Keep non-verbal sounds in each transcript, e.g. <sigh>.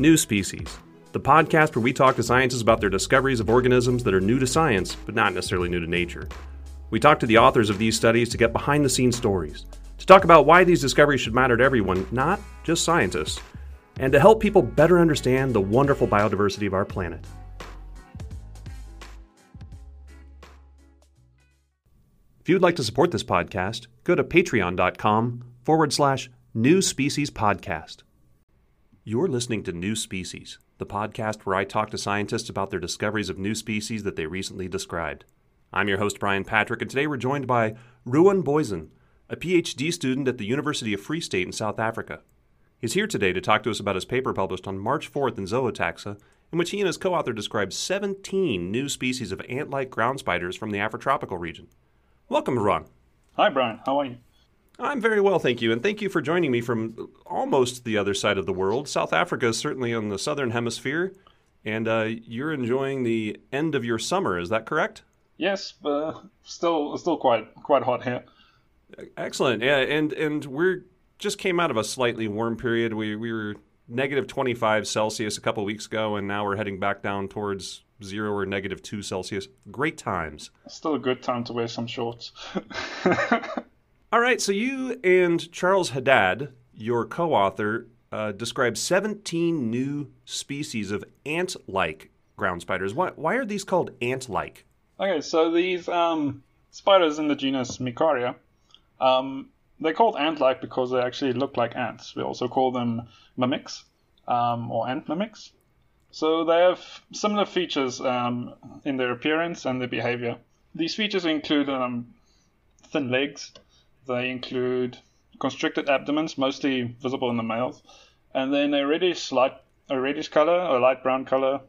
New Species, the podcast where we talk to scientists about their discoveries of organisms that are new to science, but not necessarily new to nature. We talk to the authors of these studies to get behind the scenes stories, to talk about why these discoveries should matter to everyone, not just scientists, and to help people better understand the wonderful biodiversity of our planet. If you'd like to support this podcast, go to patreon.com forward slash new species podcast. You're listening to New Species, the podcast where I talk to scientists about their discoveries of new species that they recently described. I'm your host, Brian Patrick, and today we're joined by Ruan Booysen, a PhD student at the University of Free State in South Africa. He's here today to talk to us about his paper published on March 4th in Zootaxa, in which he and his co author described 17 new species of ant like ground spiders from the Afrotropical region. Welcome, Ruan. Hi, Brian. How are you? I'm very well, thank you, and thank you for joining me from almost the other side of the world. South Africa is certainly on the southern hemisphere, and uh, you're enjoying the end of your summer. Is that correct? Yes, but still, still quite quite hot here. Excellent. Yeah, and and we're just came out of a slightly warm period. We we were negative 25 Celsius a couple weeks ago, and now we're heading back down towards zero or negative two Celsius. Great times. Still a good time to wear some shorts. <laughs> All right, so you and Charles Haddad, your co author, uh, describe 17 new species of ant like ground spiders. Why, why are these called ant like? Okay, so these um, spiders in the genus Micaria, um, they're called ant like because they actually look like ants. We also call them mimics um, or ant mimics. So they have similar features um, in their appearance and their behavior. These features include um, thin legs, they include constricted abdomens, mostly visible in the males, and then a reddish light, a reddish color, a light brown color,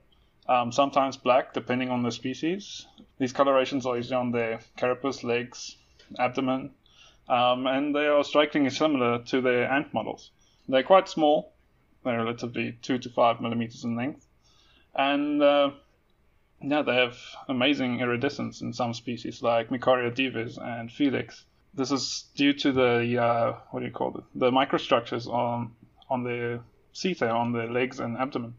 um, sometimes black, depending on the species. These colorations are usually on their carapace, legs, abdomen, um, and they are strikingly similar to their ant models. They're quite small, they're relatively two to five millimeters in length, and uh, yeah, they have amazing iridescence in some species like Micaria dives and Felix. This is due to the uh, what do you call it? The microstructures on on the setae, on the legs and abdomen.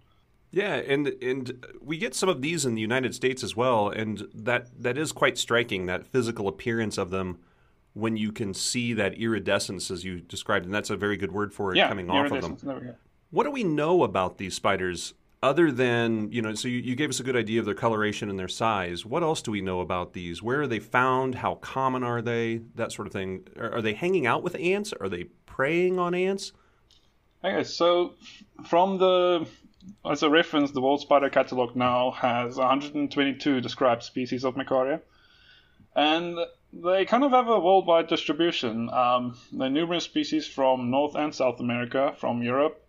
Yeah, and and we get some of these in the United States as well, and that that is quite striking. That physical appearance of them when you can see that iridescence as you described, and that's a very good word for it yeah, coming off of them. What do we know about these spiders other than you know so you, you, gave us a good idea of their coloration and their size. What else do we know about these? Where are they found? How common are they? That sort of thing. Are, are they hanging out with ants? Are they preying on ants? Okay so from the as a reference the world spider catalog now has 122 described species of micaria and they kind of have a worldwide distribution. Um, there are numerous species from north and south america from europe.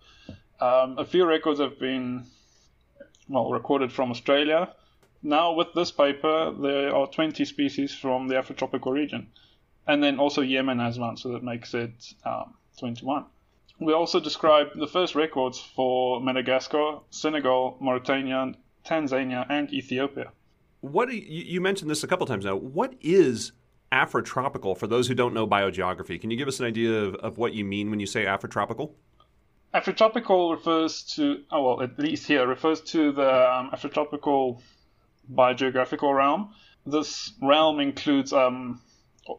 Um, a few records have been well, recorded from Australia. Now, with this paper, there are 20 species from the Afrotropical region. And then also Yemen has one, so that makes it um, 21. We also describe the first records for Madagascar, Senegal, Mauritania, Tanzania, and Ethiopia. What you mentioned this a couple times now. What is Afrotropical for those who don't know biogeography? Can you give us an idea of, of what you mean when you say Afrotropical? Afrotropical refers to, oh well, at least here, refers to the um, Afrotropical biogeographical realm. This realm includes um,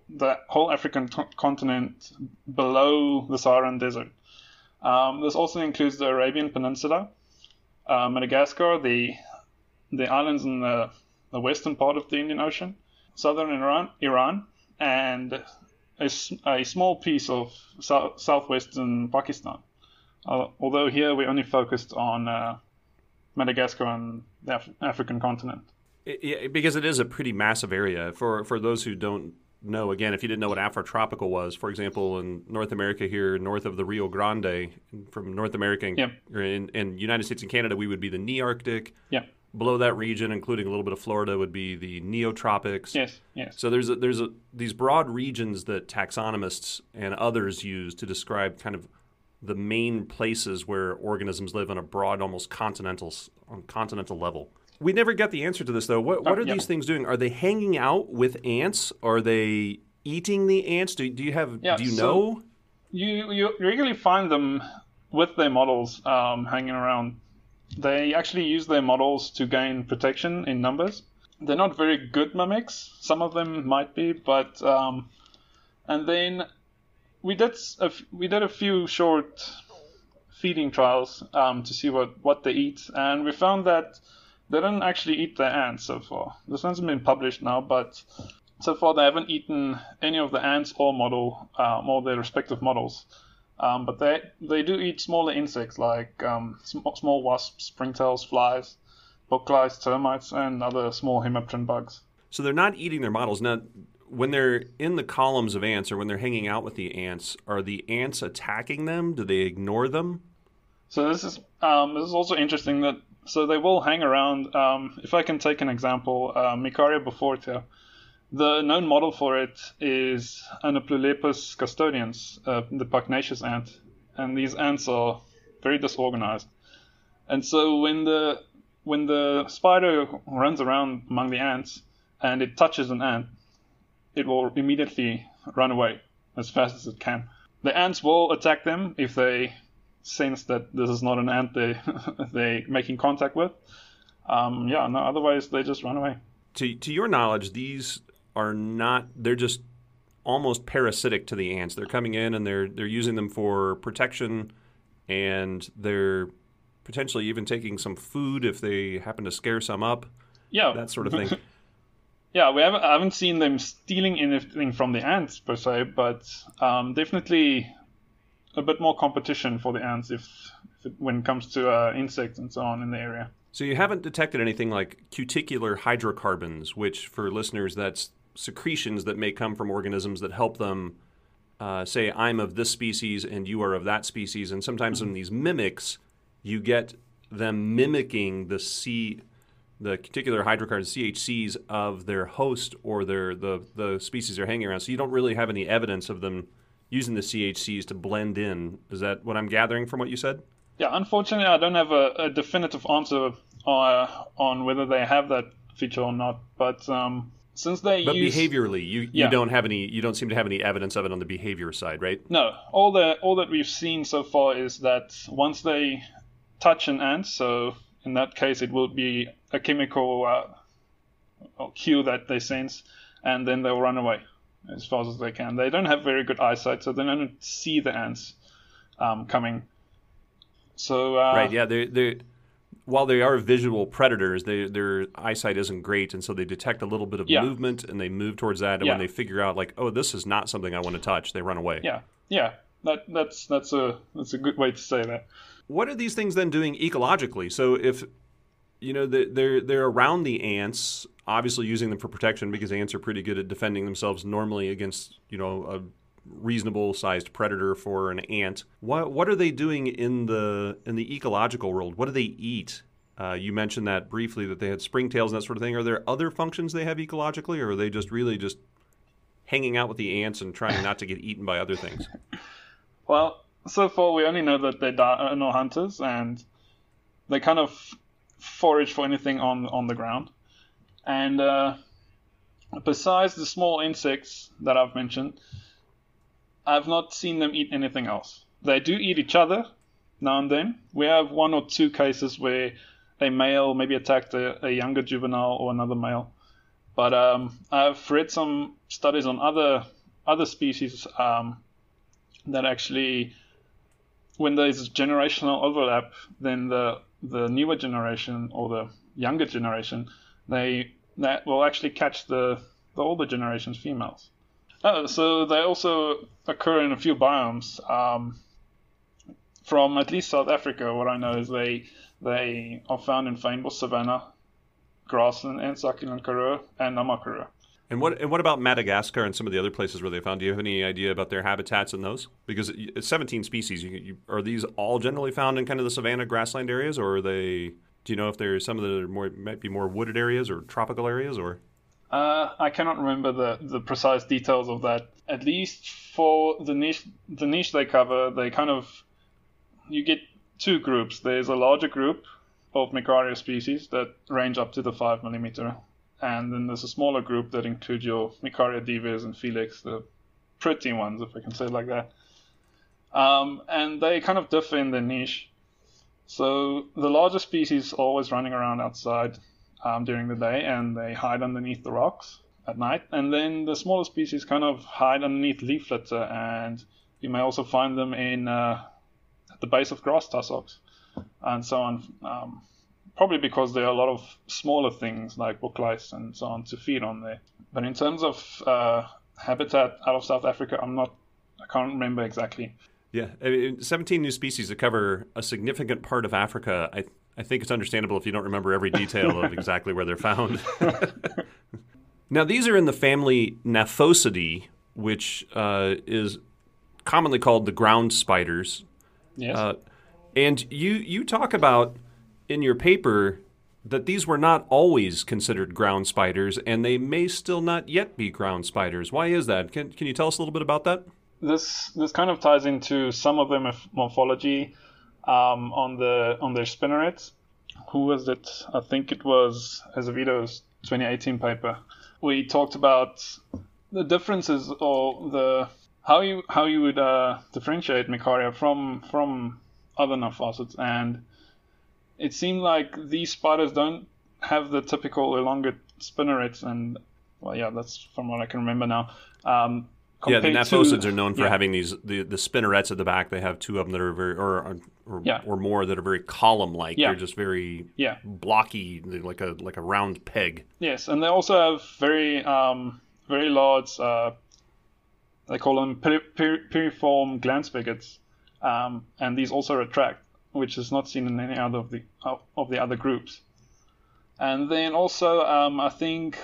the whole African t- continent below the Saharan Desert. Um, this also includes the Arabian Peninsula, uh, Madagascar, the the islands in the, the western part of the Indian Ocean, southern Iran, Iran and a, a small piece of so- southwestern Pakistan. Uh, although here we only focused on uh, Madagascar and the Af- African continent. It, because it is a pretty massive area. For for those who don't know, again, if you didn't know what Afrotropical was, for example, in North America here, north of the Rio Grande, from North America and, yep. in, in United States and Canada, we would be the Nearctic. Yeah. Below that region, including a little bit of Florida, would be the Neotropics. Yes, yes. So there's a, there's a, these broad regions that taxonomists and others use to describe kind of the main places where organisms live on a broad, almost continental on continental level. We never get the answer to this though. What what are yeah. these things doing? Are they hanging out with ants? Are they eating the ants? Do, do you have yeah, do you so know? You you regularly find them with their models um, hanging around they actually use their models to gain protection in numbers. They're not very good mimics. Some of them might be, but um, and then we did a, we did a few short feeding trials um, to see what, what they eat, and we found that they don't actually eat their ants so far. This hasn't been published now, but so far they haven't eaten any of the ants or model um, or their respective models. Um, but they they do eat smaller insects like um, sm- small wasps, springtails, flies, booklice, termites, and other small hemipteran bugs. So they're not eating their models. Now, when they're in the columns of ants or when they're hanging out with the ants, are the ants attacking them? Do they ignore them? So this is um, this is also interesting that so they will hang around. Um, if I can take an example, uh, Micaria beaufortia, the known model for it is Anoplolepis custodiens, uh, the pugnacious ant, and these ants are very disorganized. And so when the when the spider runs around among the ants and it touches an ant, it will immediately run away as fast as it can. The ants will attack them if they sense that this is not an ant they <laughs> they making contact with. Um, yeah, no. Otherwise, they just run away. To to your knowledge, these are not they're just almost parasitic to the ants. They're coming in and they're they're using them for protection and they're potentially even taking some food if they happen to scare some up. Yeah. That sort of thing. <laughs> yeah, we haven't I haven't seen them stealing anything from the ants per se, but um, definitely a bit more competition for the ants if, if it, when it comes to uh, insects and so on in the area. So you haven't detected anything like cuticular hydrocarbons, which for listeners that's secretions that may come from organisms that help them uh, say, I'm of this species and you are of that species. And sometimes mm-hmm. in these mimics, you get them mimicking the C, the cuticular hydrocarbons, CHCs of their host or their the, the species they're hanging around. So you don't really have any evidence of them using the CHCs to blend in. Is that what I'm gathering from what you said? Yeah, unfortunately, I don't have a, a definitive answer uh, on whether they have that feature or not. But um, since they but use, behaviorally, you, you don't have any you don't seem to have any evidence of it on the behavior side, right? No, all the all that we've seen so far is that once they touch an ant, so in that case it will be a chemical uh, cue that they sense, and then they'll run away as fast as they can. They don't have very good eyesight, so they don't see the ants um, coming. So uh, right, yeah, they they while they are visual predators, they, their eyesight isn't great, and so they detect a little bit of yeah. movement and they move towards that. And yeah. when they figure out, like, oh, this is not something I want to touch, they run away. Yeah, yeah, that that's that's a that's a good way to say that. What are these things then doing ecologically? So if you know they're they're around the ants, obviously using them for protection because ants are pretty good at defending themselves normally against you know a reasonable sized predator for an ant. What what are they doing in the in the ecological world? What do they eat? Uh, you mentioned that briefly that they had springtails and that sort of thing. Are there other functions they have ecologically, or are they just really just hanging out with the ants and trying not to get eaten by other things? <laughs> Well, so far we only know that they're diurnal uh, hunters and they kind of forage for anything on on the ground. And uh, besides the small insects that I've mentioned, I've not seen them eat anything else. They do eat each other now and then. We have one or two cases where a male maybe attacked a, a younger juvenile or another male. But um, I've read some studies on other other species um, that actually, when there's generational overlap, then the the newer generation or the younger generation, they that will actually catch the the older generation's females. Oh, so they also occur in a few biomes. Um, from at least South Africa, what I know is they they are found in fynbos savanna, grassland, and succulent karoo, and Nama And what and what about Madagascar and some of the other places where they found? Do you have any idea about their habitats in those? Because it's 17 species, you, you, are these all generally found in kind of the savanna grassland areas, or are they? Do you know if there's some of the more might be more wooded areas or tropical areas, or? Uh, I cannot remember the, the precise details of that. At least for the niche the niche they cover, they kind of you get two groups. There's a larger group of Micaria species that range up to the five millimeter, and then there's a smaller group that includes your Micaria dives and Felix, the pretty ones, if I can say it like that. Um, and they kind of differ in their niche. So the larger species are always running around outside um, during the day and they hide underneath the rocks at night. And then the smaller species kind of hide underneath leaf litter and you may also find them in uh, at the base of grass tussocks and so on. Um, probably because there are a lot of smaller things like book lice and so on to feed on there. But in terms of uh, habitat out of South Africa, I'm not, I can't remember exactly. Yeah, I mean, 17 new species that cover a significant part of Africa. I, I think it's understandable if you don't remember every detail of <laughs> exactly where they're found. <laughs> now, these are in the family Gnaphosidae, which uh, is commonly called the ground spiders. Yes. Uh, and you, you talk about in your paper that these were not always considered ground spiders, and they may still not yet be ground spiders. Why is that? Can, can you tell us a little bit about that? This this kind of ties into some of their morphology um, on the on their spinnerets. Who was it? I think it was Azevedo's 2018 paper. We talked about the differences or the how you how you would uh, differentiate Micaria from from other gnaphosids and it seemed like these spiders don't have the typical elongate spinnerets, and well, yeah, that's from what I can remember now. Um, yeah, the gnaphosids are known for yeah. having these the, the spinnerets at the back. They have two of them that are very or or, yeah. or more that are very column like. Yeah. They're just very yeah. blocky, like a like a round peg. Yes, and they also have very um, very large. Uh, they call them piriform gland spigots, um, and these also retract which is not seen in any other of the of the other groups. And then also, um, I think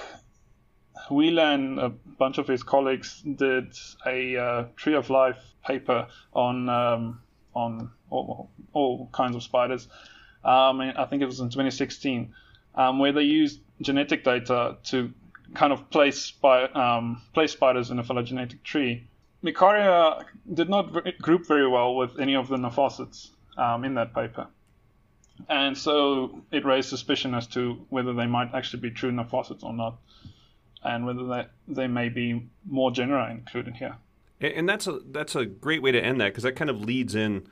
Wheeler and a bunch of his colleagues did a uh, Tree of Life paper on um, on all, all, kinds of spiders. Um, I think it was in 2016, um, where they used genetic data to kind of place, spy, um, place spiders in a phylogenetic tree. Micaria did not group very well with any of the gnaphosids um, in that paper. And so it raised suspicion as to whether they might actually be true gnaphosids or not, and whether they, they may be more genera included here. And that's a that's a great way to end that because that kind of leads in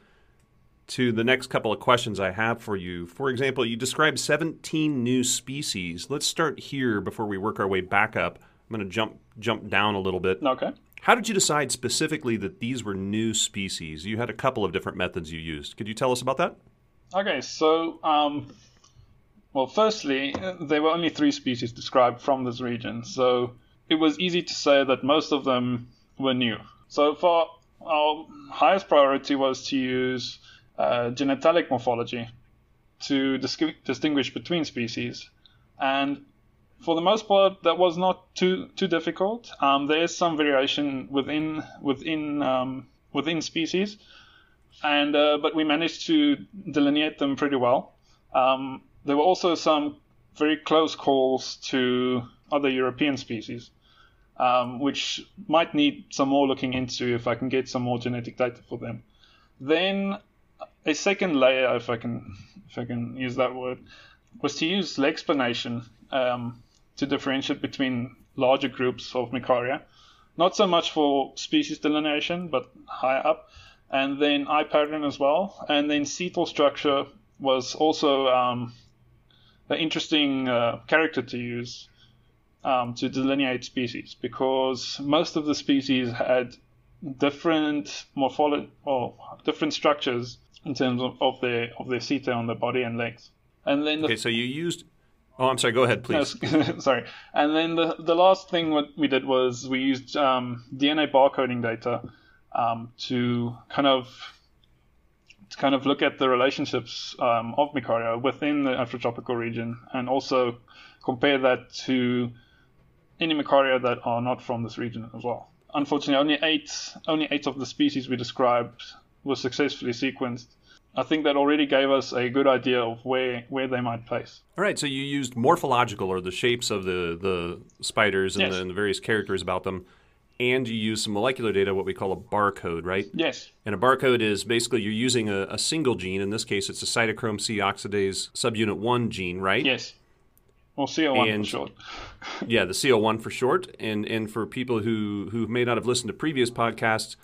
to the next couple of questions I have for you. For example, you described 17 new species. Let's start here before we work our way back up. I'm going to jump jump down a little bit. Okay. How did you decide specifically that these were new species? You had a couple of different methods you used. Could you tell us about that? Okay, so, um, well, firstly, there were only three species described from this region, so it was easy to say that most of them were new. So, for our highest priority was to use uh, genitalic morphology to dis- distinguish between species. And for the most part, that was not too too difficult. Um, there is some variation within within um, within species, and uh, but we managed to delineate them pretty well. Um, there were also some very close calls to other European species, um, which might need some more looking into if I can get some more genetic data for them. Then a second layer, if I can if I can use that word, was to use leg spination um, to differentiate between larger groups of Micaria. Not so much for species delineation, but higher up. And then eye pattern as well. And then setal structure was also um, an interesting uh, character to use um, to delineate species because most of the species had different morphology or different structures in terms of, of their of their setae on the body and legs. And then the, okay, so you used Oh, I'm sorry. Go ahead, please. <laughs> Sorry. And then the the last thing what we did was we used um, DNA barcoding data um, to kind of to kind of look at the relationships um, of Micaria within the Afrotropical region, and also compare that to any Micaria that are not from this region as well. Unfortunately, only eight only eight of the species we described were successfully sequenced I think that already gave us a good idea of where, where they might place. All right, so you used morphological or the shapes of the, the spiders and, yes. the, and the various characters about them, and you use some molecular data, what we call a barcode, right? Yes. And a barcode is basically you're using a, a single gene. In this case, it's a cytochrome C oxidase subunit 1 gene, right? Yes. Well, CO1 and, for short. <laughs> yeah, the CO1 for short. And and for people who, who may not have listened to previous podcasts,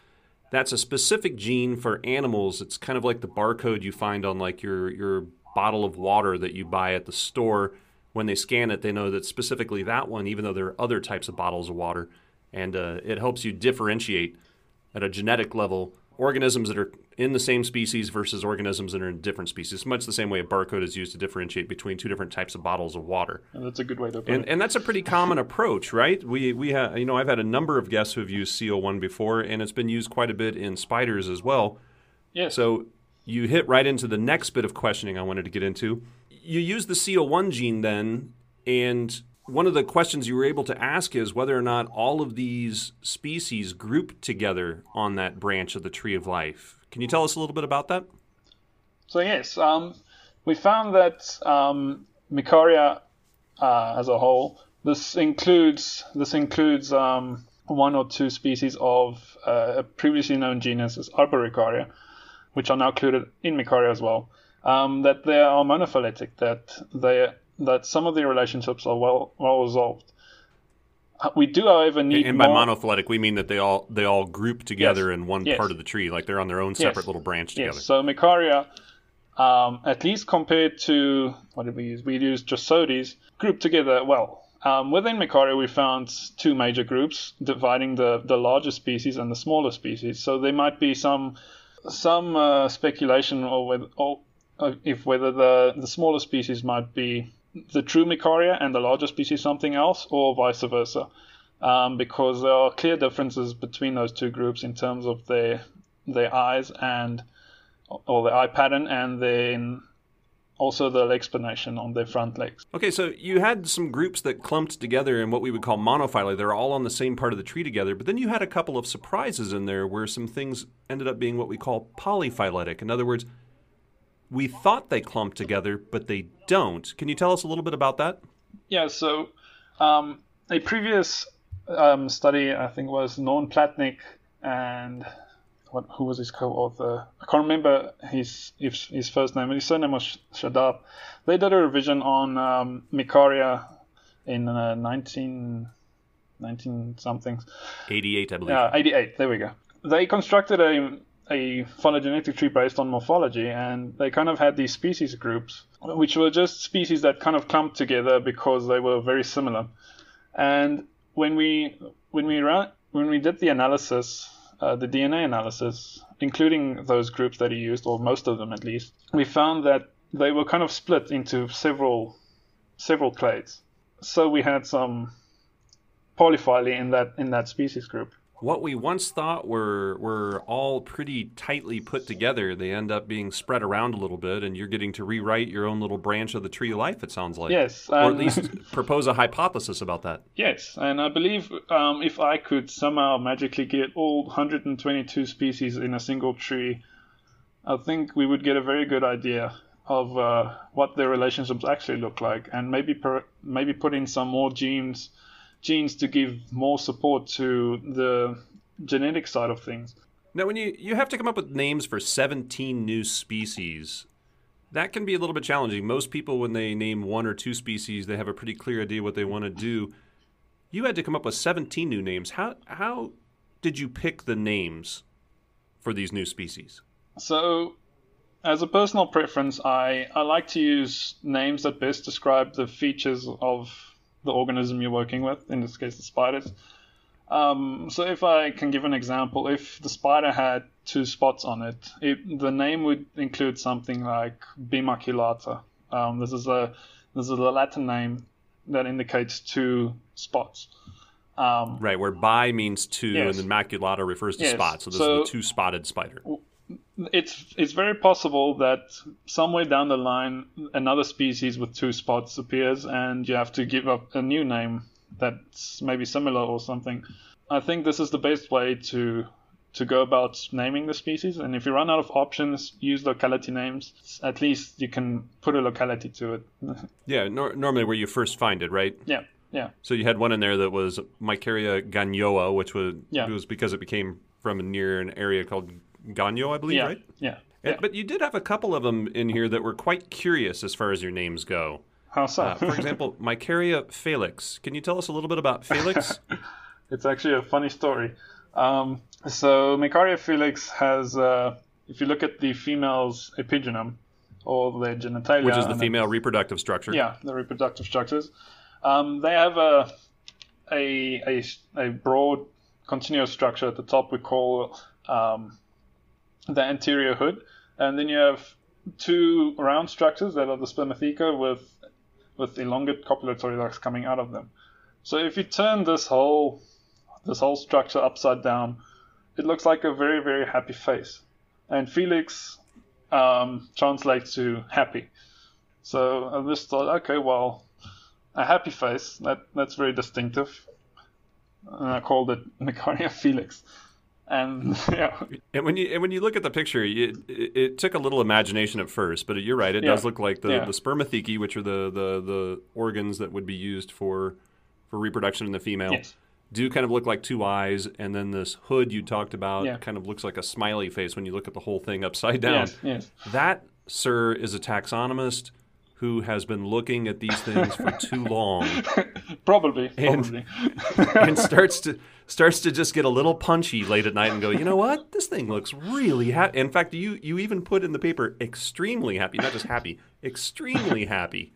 that's a specific gene for animals. It's kind of like the barcode you find on like your your bottle of water that you buy at the store. When they scan it, they know that specifically that one, even though there are other types of bottles of water, and uh, it helps you differentiate at a genetic level organisms that are in the same species versus organisms that are in different species. Much the same way a barcode is used to differentiate between two different types of bottles of water. And that's a good way to put And, it. and that's a pretty common approach, right? We we have you know I've had a number of guests who have used CO1 before, and it's been used quite a bit in spiders as well. yes. So you hit right into the next bit of questioning I wanted to get into. You use the CO1 gene then, and one of the questions you were able to ask is whether or not all of these species group together on that branch of the tree of life. Can you tell us a little bit about that? So yes, um, we found that um, Micaria uh, as a whole, this includes this includes um, one or two species of uh, a previously known genus as Arboricaria, which are now included in Micaria as well. Um, that they are monophyletic, that they that some of the relationships are well well resolved. Uh, We do, however, need And by more, monophyletic, we mean that they all they all group together Yes. in one Yes. part of the tree, like they're on their own separate Yes. little branch together. Yes, so Micaria, um, at least compared to what did we use? We used Drassodes, grouped together well. Um, within Micaria, we found two major groups dividing the, the larger species and the smaller species. So there might be some some uh, speculation or whether or, uh, if whether the the smaller species might be the true Micaria and the larger species something else, or vice versa. Um, because there are clear differences between those two groups in terms of their their eyes and or the eye pattern, and then also the explanation on their front legs. Okay, so you had some groups that clumped together in what we would call monophyly. They're all on the same part of the tree together, but then you had a couple of surprises in there where some things ended up being what we call polyphyletic. In other words, we thought they clumped together, but they don't. Can you tell us a little bit about that? Yeah, so um, a previous um, study, I think, was Norm Platnick and what, who was his co-author? I can't remember his his, his first name, but his surname was Shadab. They did a revision on um, Micaria in uh, 19, 19 somethings. 88, I believe. Yeah, 88. There we go. They constructed a a phylogenetic tree based on morphology, and they kind of had these species groups, which were just species that kind of clumped together because they were very similar. And when we when we ran when we did the analysis, uh, the DNA analysis, including those groups that he used, or most of them at least, we found that they were kind of split into several several clades. So we had some polyphyly in that in that species group. What we once thought were were all pretty tightly put together, they end up being spread around a little bit, and you're getting to rewrite your own little branch of the tree of life. It sounds like, Yes, or at least <laughs> propose a hypothesis about that. Yes, and I believe um, if I could somehow magically get all 122 species in a single tree, I think we would get a very good idea of uh, what their relationships actually look like, and maybe per, maybe put in some more genes genes to give more support to the genetic side of things. Now, when you you have to come up with names for 17 new species, that can be a little bit challenging. Most people, when they name one or two species, they have a pretty clear idea what they want to do. You had to come up with 17 new names. How how did you pick the names for these new species? So, as a personal preference, I, I like to use names that best describe the features of the organism you're working with, in this case, the spiders. Um, so, if I can give an example, if the spider had two spots on it, it the name would include something like bimaculata. Um, this is a this is a Latin name that indicates two spots. Um, Right, where bi means two, Yes. and then maculata refers to Yes. spots. So this So- is the two-spotted spider. It's it's very possible that somewhere down the line another species with two spots appears and you have to give up a new name that's maybe similar or something. I think this is the best way to to go about naming the species and if you run out of options use locality names at least you can put a locality to it <laughs> Yeah, nor- normally where you first find it, right? yeah yeah So you had one in there that was micaria ganyoa, which was Yeah. it was because it became from near an area called Ganyo, I believe, yeah right? yeah, And- yeah. But you did have a couple of them in here that were quite curious as far as your names go. how so Uh, for example, <laughs> Micaria Felix. Can you tell us a little bit about <laughs> Felix? It's actually a funny story. Um, so Micaria felix has, uh, if you look at the female's epigyne or their genitalia, Which is the female reproductive structure. yeah, the reproductive structures. Um, they have a, a a a broad continuous structure at the top. We call um, the anterior hood, and then you have two round structures that are the spermatheca with with elongate copulatory ducts coming out of them. So if you turn this whole this whole structure upside down, it looks like a very very happy face, and Felix um, translates to happy. So I just thought, okay, well, a happy face that that's very distinctive, and I called it <laughs> Micaria Felix. Um, and <laughs> yeah, And when you and when you look at the picture, it, it, it took a little imagination at first, but you're right. It Yeah. does look like the, Yeah. the spermathecae, which are the, the, the organs that would be used for for reproduction in the female, yes, do kind of look like two eyes, and then this hood you talked about Yeah. kind of looks like a smiley face when you look at the whole thing upside down. yes, yes. That, sir, is a taxonomist who has been looking at these things for too long <laughs> Probably, And- probably. <laughs> and starts to starts to just get a little punchy late at night and go, you know what? This thing looks really happy. In fact, you you even put in the paper extremely happy, not just happy, extremely happy.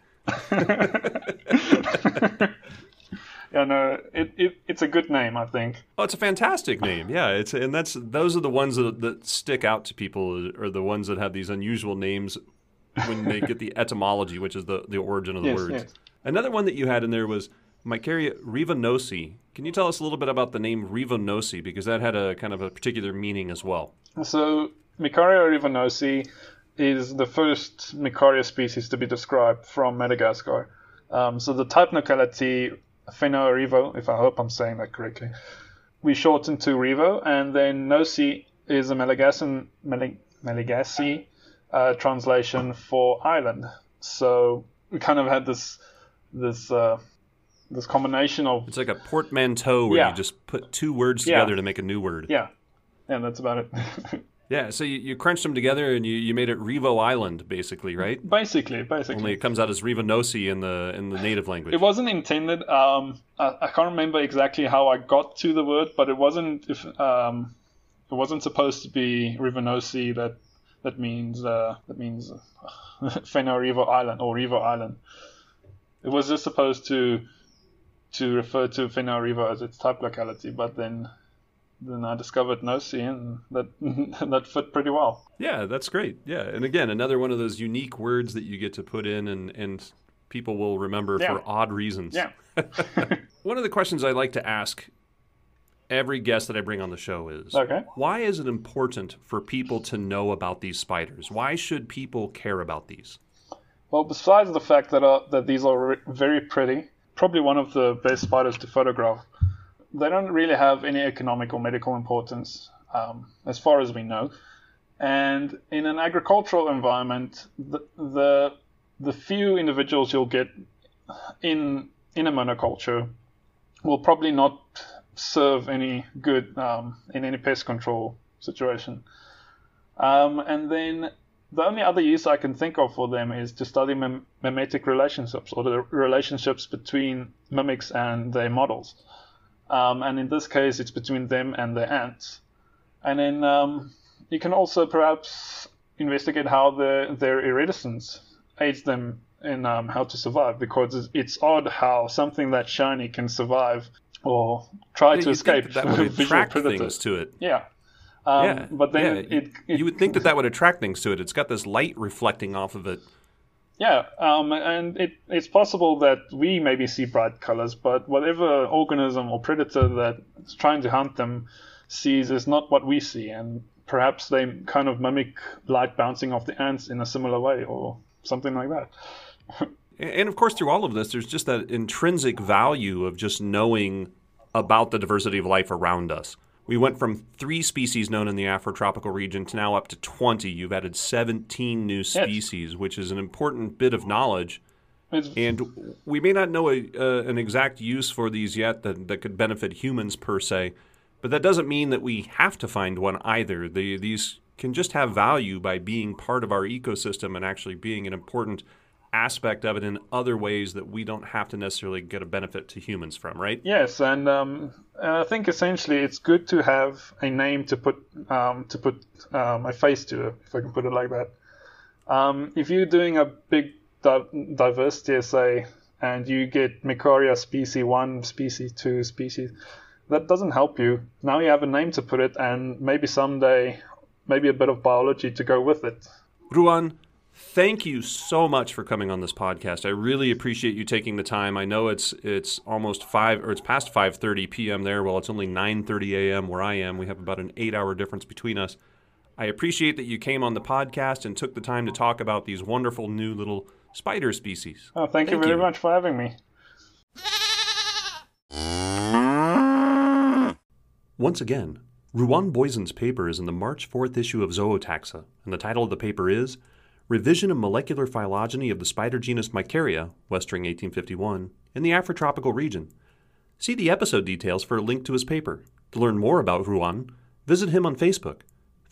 yeah, no, it, it it's a good name, I think. Oh, it's a fantastic name. Yeah, it's and that's those are the ones that, that stick out to people are the ones that have these unusual names when they get the <laughs> etymology, which is the, the origin of the Yes, words. yes. Another one that you had in there was Micaria rivanosi. Can you tell us a little bit about the name rivanosi because that had a kind of a particular meaning as well? So, Micaria rivanosi is the first Micaria species to be described from Madagascar. Um, so, the type locality Fenoarivo, if I hope I'm saying that correctly, we shorten to Rivo, and then Nosi is a Malagasy, Malag- Malagasy uh, translation for island. So, we kind of had this this uh, this combination of It's like a portmanteau where Yeah. you just put two words Yeah. together to make a new word. yeah, and that's about it. <laughs> Yeah, so you, you crunched them together and you, you made it Revo Island, basically, right? basically, basically. Only it comes out as Rivanosi in the in the native language. It wasn't intended. Um, I, I can't remember exactly how I got to the word, but it wasn't. If um, it wasn't supposed to be Rivanosi, that that means uh, that means <laughs> uh, Fenarivo Island or Revo Island. It was just supposed to to refer to Fenarivo as its type locality, but then then I discovered Nosi, and that <laughs> that fit pretty well. Yeah, that's great. Yeah, and again, another one of those unique words that you get to put in, and and people will remember Yeah. for odd reasons. Yeah. <laughs> One of the questions I like to ask every guest that I bring on the show is Okay. why is it important for people to know about these spiders? Why should people care about these? Well, besides the fact that uh, that these are re- very pretty, probably one of the best spiders to photograph, they don't really have any economic or medical importance, um, as far as we know. And in an agricultural environment, the, the the few individuals you'll get in in a monoculture will probably not serve any good um, in any pest control situation. Um, and then the only other use I can think of for them is to study mim- mimetic relationships or the relationships between mimics and their models. Um, and in this case, it's between them and their ants. And then um, you can also perhaps investigate how the, their iridescence aids them in um, how to survive because it's- odd how something that shiny can survive or try to escape that, that <laughs> would visual predators. to it. Yeah. Um, yeah, but then yeah. it, it, you would think that that would attract things to it. It's got this light reflecting off of it. Yeah, um, and it, it's possible that we maybe see bright colors, but whatever organism or predator that's trying to hunt them sees is not what we see, and perhaps they kind of mimic light bouncing off the ants in a similar way or something like that. And of course, through all of this, there's just that intrinsic value of just knowing about the diversity of life around us. We went from three species known in the Afrotropical region to now up to 20. You've added 17 new species, which is an important bit of knowledge. It's, And we may not know a, uh, an exact use for these yet that, that could benefit humans per se, but that doesn't mean that we have to find one either. The, these can just have value by being part of our ecosystem and actually being an important aspect of it in other ways that we don't have to necessarily get a benefit to humans from, right? Yes, and um, I think essentially it's good to have a name to put um, to put um, a face to, if I can put it like that. Um, if you're doing a big di- diversity essay and you get Micaria species one, species two, species, that doesn't help you. Now you have a name to put it, and maybe someday, maybe a bit of biology to go with it. Ruan, thank you so much for coming on this podcast. I really appreciate you taking the time. I know it's it's almost five or it's past five thirty p.m. there. Well, it's only nine thirty a.m. where I am. We have about an eight hour difference between us. I appreciate that you came on the podcast and took the time to talk about these wonderful new little spider species. Oh, thank, thank you very you. much for having me. Once again, Ruan Booysen's paper is in the March 4th issue of Zootaxa, and the title of the paper is Revision of Molecular Phylogeny of the Spider Genus Micaria, Westring 1851, in the Afrotropical region. See the episode details for a link to his paper. To learn more about Ruan, visit him on Facebook,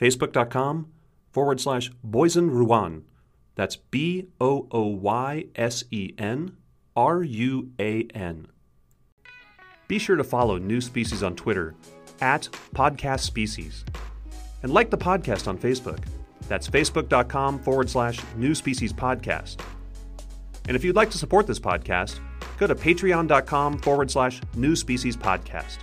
facebook.com forward slash Booysen Ruan. That's B O O Y S E N R U A N. Be sure to follow New Species on Twitter at Podcast Species. And like the podcast on Facebook. That's facebook.com forward slash New Species Podcast. And if you'd like to support this podcast, go to patreon.com forward slash New Species Podcast.